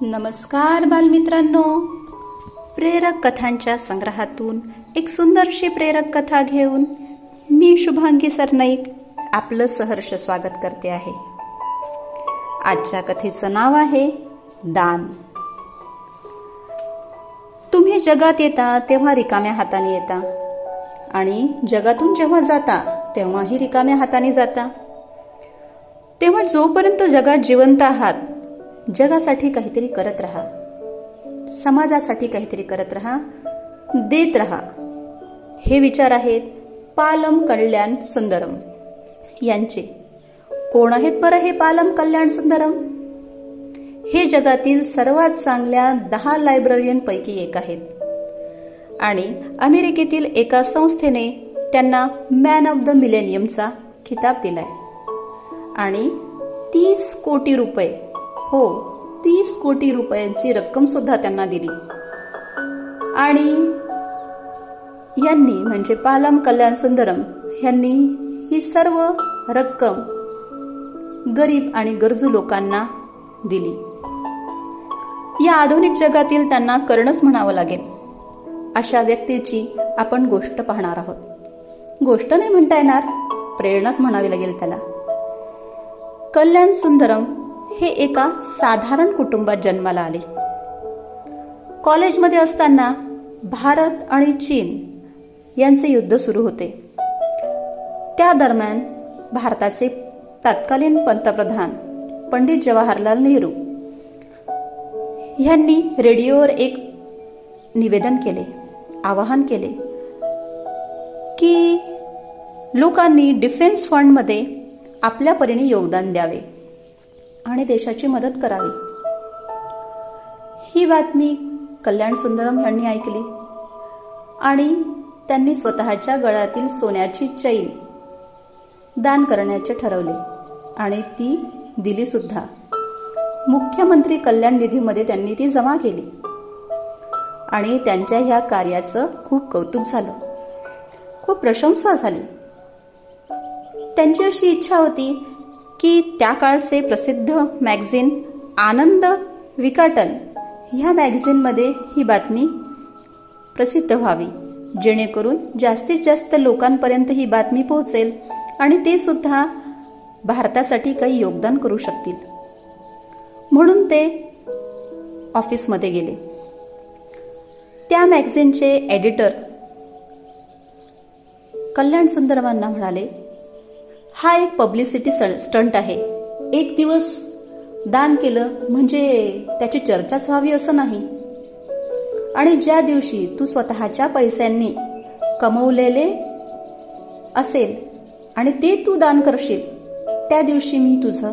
नमस्कार बालमित्रांनो. प्रेरक कथांच्या संग्रहातून एक सुंदरशी प्रेरक कथा घेऊन मी शुभांगी सरनाईक आपलं सहर्ष स्वागत करते आहे. आजच्या कथेचं नाव आहे दान. तुम्ही जगात येता तेव्हा रिकाम्या हाताने येता. आणि जगातून जेव्हा जाता तेव्हाही रिकाम्या हाताने जाता. तेव्हा जोपर्यंत जगात जिवंत आहात जगासाठी काहीतरी करत राहा. समाजासाठी काहीतरी करत राहा. देत राहा. हे विचार आहेत पालम कल्याण सुंदरम. यांचे. कोण आहेत बरं हे पालम कल्याण सुंदरम? हे जगातील सर्वात चांगल्या दहा लायब्ररीयनपैकी एक आहेत. आणि अमेरिकेतील एका संस्थेने त्यांना मॅन ऑफ द मिलेनियमचा खिताब दिलाय. आणि तीस कोटी रुपये हो तीस कोटी रुपयांची रक्कम सुद्धा त्यांना दिली. आणि यांनी म्हणजे पालम कल्याण सुंदरम यांनी ही सर्व रक्कम गरीब आणि गरजू लोकांना दिली. या आधुनिक जगातील त्यांना करणच म्हणावं लागेल. अशा व्यक्तीची आपण गोष्ट पाहणार आहोत. गोष्ट नाही म्हणता येणार प्रेरणाच म्हणावी लागेल त्याला. कल्याण सुंदरम हे एका साधारण कुटुंबात जन्माला आले. कॉलेजमध्ये असताना भारत आणि चीन यांचे युद्ध सुरू होते. त्या दरम्यान भारताचे तत्कालीन पंतप्रधान पंडित जवाहरलाल नेहरू यांनी रेडिओवर एक निवेदन केले आवाहन केले की लोकांनी डिफेन्स फंडमध्ये आपल्या परीने योगदान द्यावे. आणि देशाची मदत करावी. ही बातमी कल्याण सुंदरम यांनी ऐकली आणि त्यांनी स्वतःच्या गळ्यातील सोन्याची चैन दान करण्याचे ठरवले आणि ती दिली सुद्धा. मुख्यमंत्री कल्याण निधीमध्ये त्यांनी ती जमा केली आणि त्यांच्या ह्या कार्याचं खूप कौतुक झालं. खूप प्रशंसा झाली. त्यांची अशी इच्छा होती की त्या काळचे प्रसिद्ध मॅगझिन आनंद विकाटन ह्या मॅगझिनमध्ये ही बातमी प्रसिद्ध व्हावी. जेणेकरून जास्तीत जास्त लोकांपर्यंत ही बातमी पोहोचेल आणि ते सुद्धा भारतासाठी काही योगदान करू शकतील. म्हणून ते ऑफिसमध्ये गेले. त्या मॅगझिनचे एडिटर कल्याण सुंदरमांना म्हणाले हा एक पब्लिसिटी स्टंट आहे. एक दिवस दान केलं म्हणजे त्याची चर्चाच व्हावी असं नाही. आणि ज्या दिवशी तू स्वतःच्या पैशांनी कमवलेले असेल आणि ते तू दान करशील त्या दिवशी मी तुझं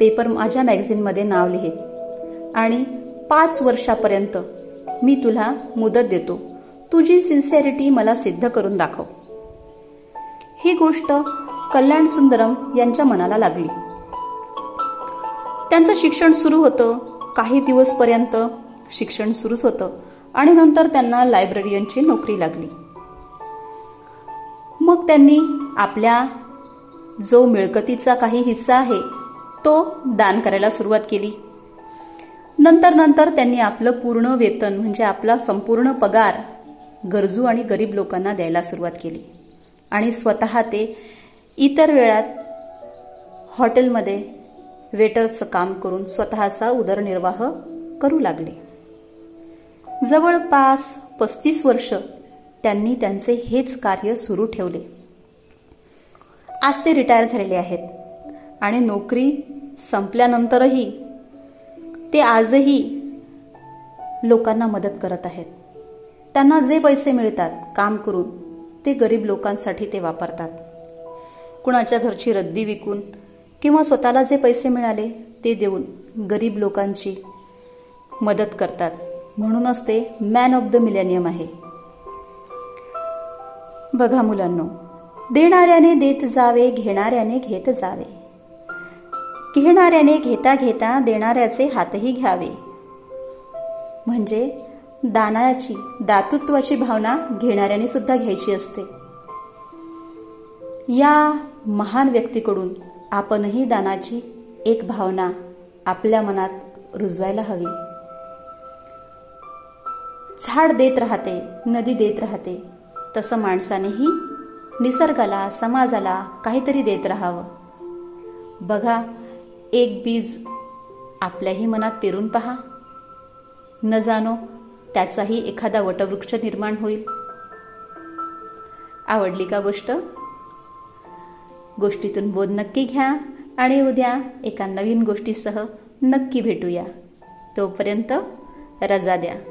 पेपर माझ्या मॅगझिनमध्ये नाव लिहेल आणि पाच वर्षापर्यंत मी तुला मुदत देतो. तुझी सिन्सिअरिटी मला सिद्ध करून दाखव. ही गोष्ट कल्याण सुंदरम यांच्या मनाला लागली. त्यांचं शिक्षण सुरू होतं. काही दिवसपर्यंत शिक्षण सुरूच होतं आणि नंतर त्यांना लायब्ररियनची नोकरी लागली. मग त्यांनी आपल्या जो मिळकतीचा काही हिस्सा आहे तो दान करायला सुरुवात केली. नंतर नंतर त्यांनी आपलं पूर्ण वेतन म्हणजे आपला संपूर्ण पगार गरजू आणि गरीब लोकांना द्यायला सुरुवात केली. आणि स्वतः ते इतर वेळात हॉटेलमध्ये वेटरचं काम करून स्वतःचा उदरनिर्वाह करू लागले. जवळपास पस्तीस वर्ष त्यांनी त्यांचे हेच कार्य सुरू ठेवले. आज ते रिटायर झालेले आहेत आणि नोकरी संपल्यानंतरही ते आजही लोकांना मदत करत आहेत. त्यांना जे पैसे मिळतात काम करून ते गरीब लोकांसाठी ते वापरतात. कुणाच्या घरची रद्दी विकून किंवा स्वतःला जे पैसे मिळाले ते देऊन गरीब लोकांची मदत करतात. म्हणूनच ते मॅन ऑफ द मिलेनियम आहे. बघा मुलांनो देणाऱ्याने देत जावे घेणाऱ्याने घेत जावे. घेणाऱ्याने घेता घेता देणाऱ्याचे हातही घ्यावे. म्हणजे दानाची दातृत्वाची भावना घेणाऱ्याने सुद्धा घ्यायची असते. या महान व्यक्तीकडून आपणही दानाची एक भावना आपल्या मनात रुजवायला हवी. झाड देत राहते नदी देत राहते तसं माणसानेही निसर्गाला समाजाला काहीतरी देत राहावं. बघा एक बीज आपल्याही मनात पेरून पहा. न जाणो त्याचाही एखादा वटवृक्ष निर्माण होईल. आवडली का गोष्ट? गोष्टीतून बोध नक्की घ्या आणि उद्या एका नवीन गोष्टीसह नक्की भेटूया. तोपर्यंत रजा द्या.